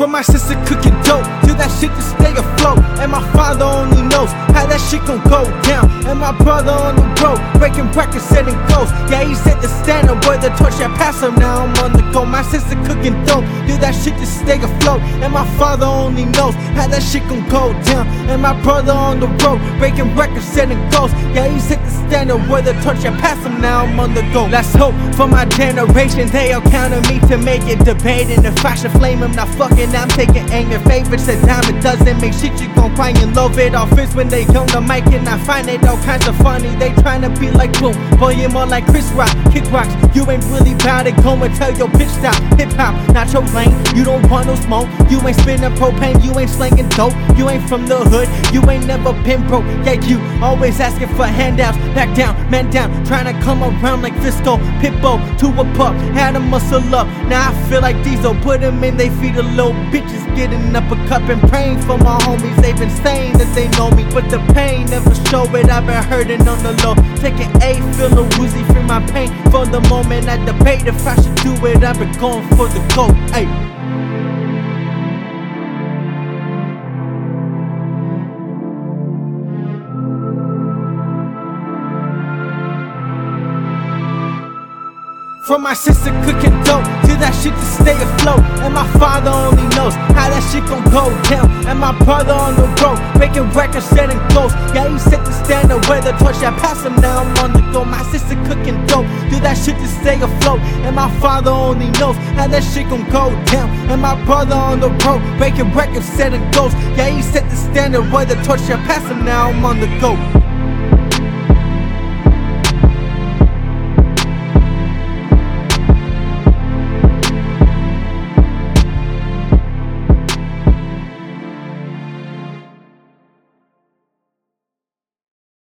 From my sister cooking dope to that shit to stay afloat. And my father only knows how that shit gon' go down. And my brother on the road, records, setting goals. Yeah, he set the standard where the torch I pass him. Now I'm on the go. My sister cooking dope, do that shit to stay afloat. And my father only knows how that shit gon' go down. And my brother on the road, breaking records, setting goals. Yeah, he set the standard where the torch I pass him. Now I'm on the go. Let's hope for my generation, they all count on me to make it. Debating if I should flame him, not fucking. I'm taking anger. Favorites a time it doesn't make shit you gon' cry and love it. All fits when they on the mic and I find it all kinds of funny. They tryna be like boom, boy, you more like Chris Rock, kick rocks. You ain't really bout it. Go and tell your bitch stop. Hip hop, not your lane. You don't want no smoke. You ain't spinning propane. You ain't slanging dope. You ain't from the hood. You ain't never been broke. Yeah, you always asking for handouts. Back down, man down. Tryna come around like Fisco, Pitbull to a pup. Had a muscle up. Now I feel like Diesel. Put them in they feed a little bitches getting up a cup and praying for my homies. They've been saying that they know me, but the pain never show it. I've been hurting on the low. Taking A woozy, feel my pain. For the moment, I debate if I should do it. I've been going for the gold. Ayy. From my sister cooking dope to that shit to stay afloat. And my father only that shit gon' go down. And my brother on the road, making records, setting goals. Yeah, he set the standard where the torch I pass him now. I'm on the go. My sister cooking dope, do that shit to stay afloat. And my father only knows how that shit gon' go down. And my brother on the road, breaking records, setting goals. Yeah, he set the standard where the torch I pass him now. I'm on the go.